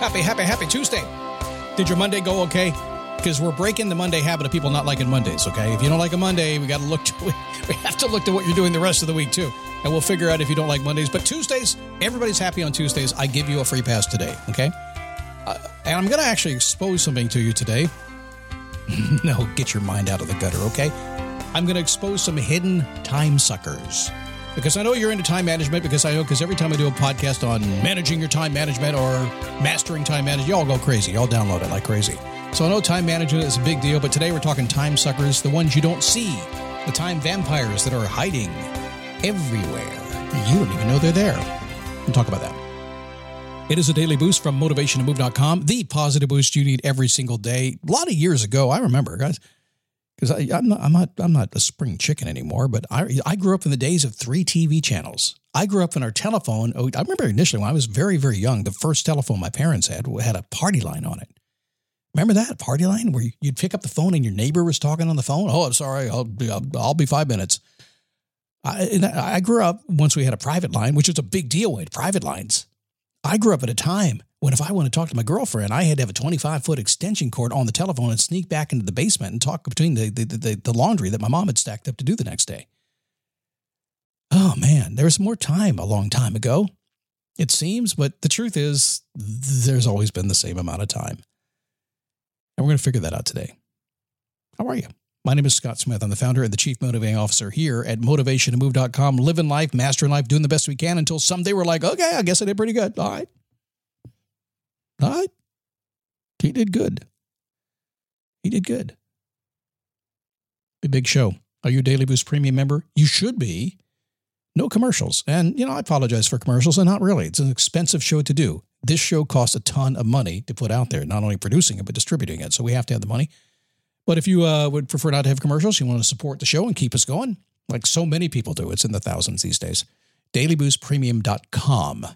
Happy, happy, happy Tuesday. Did your Monday go okay? Because we're breaking the Monday habit of people not liking Mondays, okay? If you don't like a Monday, we got to look, to, we have to look to what you're doing the rest of the week too. And we'll figure out if you don't like Mondays. But Tuesdays, everybody's happy on Tuesdays. I give you a free pass today, okay? Uh, and I'm going to actually expose something to you today. no, get your mind out of the gutter, okay? I'm going to expose some hidden time suckers because I know you're into time management. Because I know because every time I do a podcast on managing your time management or mastering time management, y'all go crazy. Y'all download it like crazy. So I know time management is a big deal, but today we're talking time suckers, the ones you don't see, the time vampires that are hiding everywhere. You don't even know they're there. We'll talk about that. It is a daily boost from motivationtomove.com, the positive boost you need every single day. A lot of years ago, I remember, guys, because I'm not, I'm not, I'm not a spring chicken anymore. But I, I grew up in the days of three TV channels. I grew up in our telephone. Oh, I remember initially when I was very, very young, the first telephone my parents had had a party line on it. Remember that party line where you'd pick up the phone and your neighbor was talking on the phone? Oh, I'm sorry, I'll be, I'll, I'll be five minutes. I, I grew up once we had a private line, which was a big deal. We had private lines. I grew up at a time when if I want to talk to my girlfriend, I had to have a 25 foot extension cord on the telephone and sneak back into the basement and talk between the, the, the, the laundry that my mom had stacked up to do the next day. Oh man, there was more time a long time ago. It seems, but the truth is, there's always been the same amount of time. And we're going to figure that out today. How are you? My name is Scott Smith. I'm the founder and the chief motivating officer here at motivationtomove.com, living life, mastering life, doing the best we can until someday we're like, okay, I guess I did pretty good. All right. All right. He did good. He did good. A big show. Are you a Daily Boost Premium member? You should be. No commercials. And, you know, I apologize for commercials, and not really. It's an expensive show to do. This show costs a ton of money to put out there, not only producing it, but distributing it. So we have to have the money. But if you uh, would prefer not to have commercials, you want to support the show and keep us going, like so many people do, it's in the thousands these days. DailyBoostPremium.com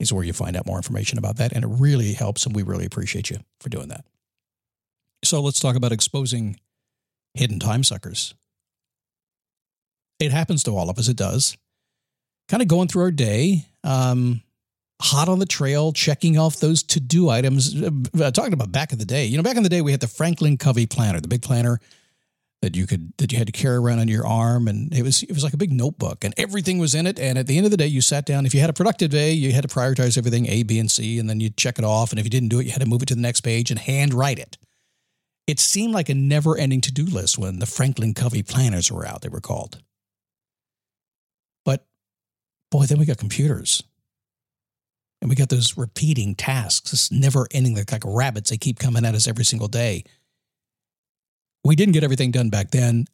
is where you find out more information about that. And it really helps, and we really appreciate you for doing that. So let's talk about exposing hidden time suckers. It happens to all of us, it does. Kind of going through our day, um, hot on the trail, checking off those to do items. Uh, talking about back in the day, you know, back in the day, we had the Franklin Covey planner, the big planner that you could that you had to carry around on your arm, and it was it was like a big notebook, and everything was in it. And at the end of the day, you sat down. If you had a productive day, you had to prioritize everything A, B, and C, and then you check it off. And if you didn't do it, you had to move it to the next page and hand write it. It seemed like a never-ending to-do list when the Franklin Covey planners were out. They were called. But boy, then we got computers. And we got those repeating tasks, this never ending, like, like rabbits. They keep coming at us every single day. We didn't get everything done back then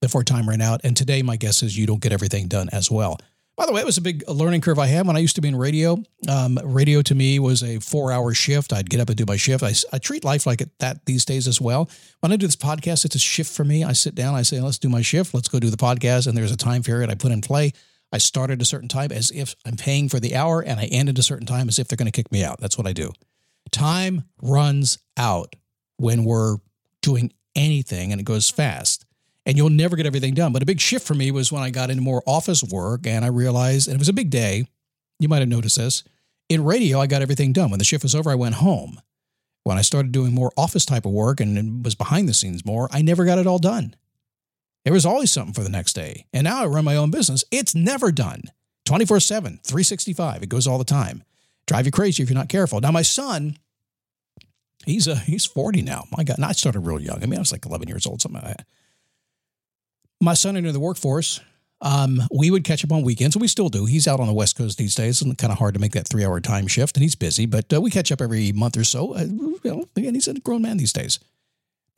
before time ran out. And today, my guess is you don't get everything done as well. By the way, it was a big learning curve I had when I used to be in radio. Um, radio to me was a four hour shift. I'd get up and do my shift. I, I treat life like it, that these days as well. When I do this podcast, it's a shift for me. I sit down, I say, let's do my shift. Let's go do the podcast. And there's a time period I put in play. I start at a certain time as if I'm paying for the hour, and I end at a certain time as if they're going to kick me out. That's what I do. Time runs out when we're doing anything and it goes fast. And you'll never get everything done. But a big shift for me was when I got into more office work and I realized, and it was a big day. You might have noticed this. In radio, I got everything done. When the shift was over, I went home. When I started doing more office type of work and was behind the scenes more, I never got it all done. There was always something for the next day. And now I run my own business. It's never done. 24 7, 365. It goes all the time. Drive you crazy if you're not careful. Now, my son, he's uh, he's 40 now. My God. And I started real young. I mean, I was like 11 years old, something like that. My son entered the workforce Um, we would catch up on weekends, and we still do. He's out on the West Coast these days, and kind of hard to make that three hour time shift, and he's busy, but uh, we catch up every month or so. Uh, you know, again, he's a grown man these days.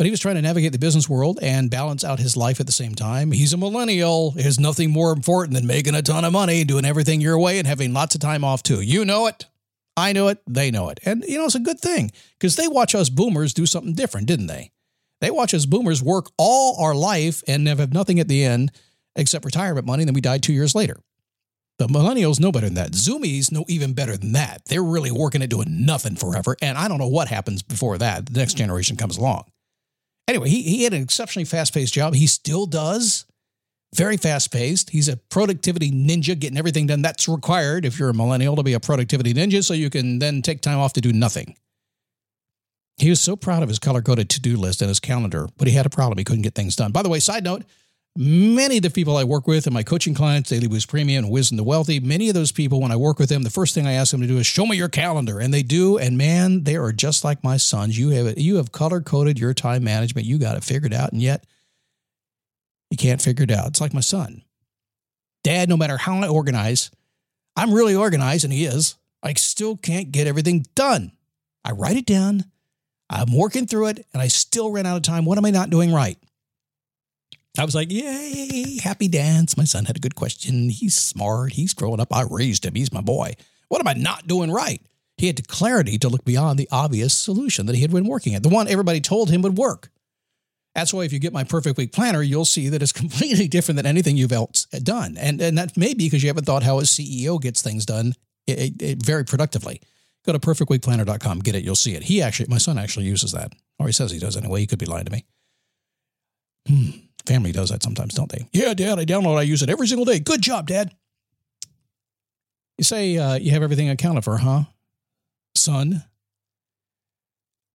But he was trying to navigate the business world and balance out his life at the same time. He's a millennial. There's nothing more important than making a ton of money, doing everything your way, and having lots of time off too. You know it. I know it. They know it. And, you know, it's a good thing because they watch us boomers do something different, didn't they? They watch us boomers work all our life and have nothing at the end except retirement money. And then we died two years later. The millennials know better than that. Zoomies know even better than that. They're really working at doing nothing forever. And I don't know what happens before that. The next generation comes along. Anyway, he, he had an exceptionally fast paced job. He still does. Very fast paced. He's a productivity ninja, getting everything done. That's required if you're a millennial to be a productivity ninja, so you can then take time off to do nothing. He was so proud of his color coded to do list and his calendar, but he had a problem. He couldn't get things done. By the way, side note, many of the people I work with and my coaching clients, Daily Boost Premium and Wisdom the Wealthy, many of those people, when I work with them, the first thing I ask them to do is show me your calendar. And they do. And man, they are just like my sons. You have you have color coded your time management. You got it figured out. And yet you can't figure it out. It's like my son. Dad, no matter how I organize, I'm really organized, and he is. I still can't get everything done. I write it down. I'm working through it, and I still ran out of time. What am I not doing right? I was like, yay, happy dance. My son had a good question. He's smart. He's growing up. I raised him. He's my boy. What am I not doing right? He had the clarity to look beyond the obvious solution that he had been working at, the one everybody told him would work. That's why if you get my perfect week planner, you'll see that it's completely different than anything you've else done. And, and that may be because you haven't thought how a CEO gets things done it, it, it very productively. Go to perfectweekplanner.com, get it, you'll see it. He actually, my son actually uses that, or he says he does anyway. He could be lying to me. Hmm. Family does that sometimes, don't they? Yeah, Dad, I download, I use it every single day. Good job, Dad. You say uh, you have everything accounted for, huh? Son,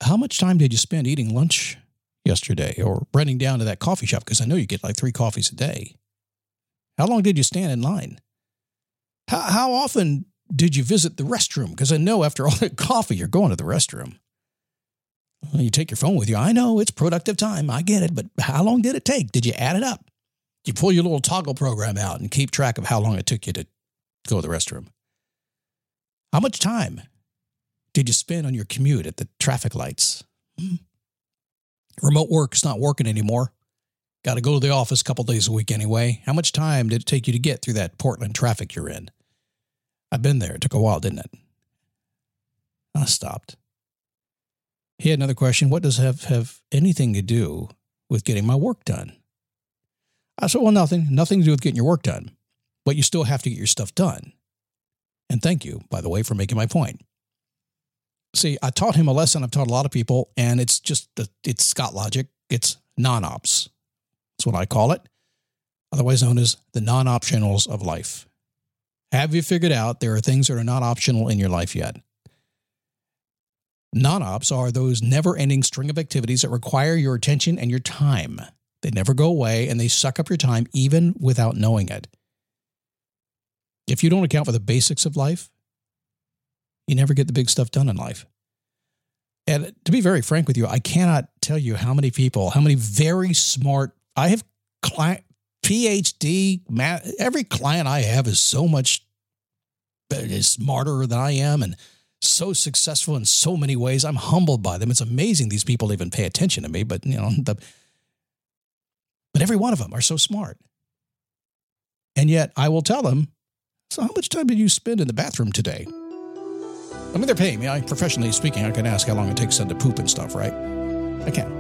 how much time did you spend eating lunch yesterday or running down to that coffee shop? Because I know you get like three coffees a day. How long did you stand in line? How, how often did you visit the restroom? Because I know after all that coffee, you're going to the restroom. Well, you take your phone with you. I know it's productive time. I get it. But how long did it take? Did you add it up? You pull your little Toggl program out and keep track of how long it took you to go to the restroom. How much time did you spend on your commute at the traffic lights? Hmm. Remote work's not working anymore. Got to go to the office a couple days a week anyway. How much time did it take you to get through that Portland traffic you're in? I've been there. It took a while, didn't it? I stopped. He had another question. What does have have anything to do with getting my work done? I said, well, nothing. Nothing to do with getting your work done. But you still have to get your stuff done. And thank you, by the way, for making my point. See, I taught him a lesson I've taught a lot of people, and it's just it's Scott logic. It's non-ops. That's what I call it, otherwise known as the non-optionals of life. Have you figured out there are things that are not optional in your life yet? Non ops are those never ending string of activities that require your attention and your time. They never go away and they suck up your time even without knowing it. If you don't account for the basics of life, you never get the big stuff done in life. And to be very frank with you, I cannot tell you how many people, how many very smart, I have client, PhD, every client I have is so much uh, is smarter than I am and so successful in so many ways. I'm humbled by them. It's amazing these people even pay attention to me, but you know, the, but every one of them are so smart. And yet I will tell them, so how much time did you spend in the bathroom today? I mean, they're paying me. I, professionally speaking, I can ask how long it takes them to poop and stuff, right? I can.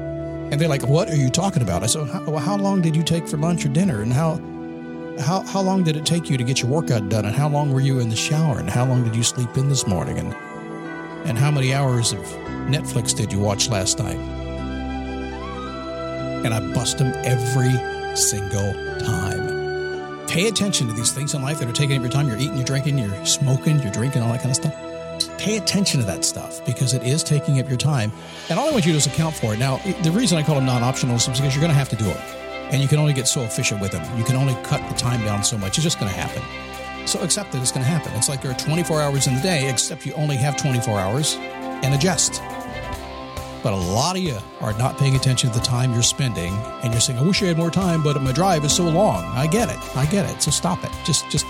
And they're like, what are you talking about? I said, how, well, how long did you take for lunch or dinner? And how, how, how long did it take you to get your workout done? And how long were you in the shower? And how long did you sleep in this morning? And and how many hours of Netflix did you watch last night? And I bust them every single time. Pay attention to these things in life that are taking up your time. You're eating, you're drinking, you're smoking, you're drinking, all that kind of stuff. Pay attention to that stuff because it is taking up your time. And all I want you to do is account for it. Now, the reason I call them non optional is because you're going to have to do it. And you can only get so efficient with them. You can only cut the time down so much. It's just going to happen. So accept that it's going to happen. It's like there are 24 hours in the day, except you only have 24 hours and adjust. But a lot of you are not paying attention to the time you're spending, and you're saying, "I wish I had more time, but my drive is so long." I get it. I get it. So stop it. Just, just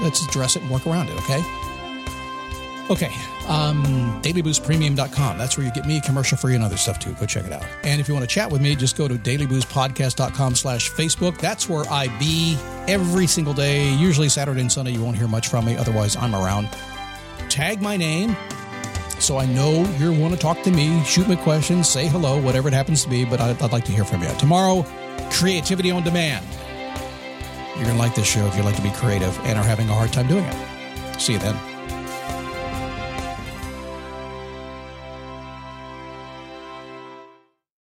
let's address it and work around it. Okay. Okay. Um, dailyboostpremium.com. That's where you get me commercial free and other stuff too. Go check it out. And if you want to chat with me, just go to dailyboostpodcast.com slash Facebook. That's where I be every single day. Usually Saturday and Sunday. You won't hear much from me. Otherwise, I'm around. Tag my name so I know you want to talk to me, shoot me questions, say hello, whatever it happens to be, but I'd, I'd like to hear from you. Tomorrow, creativity on demand. You're going to like this show if you like to be creative and are having a hard time doing it. See you then.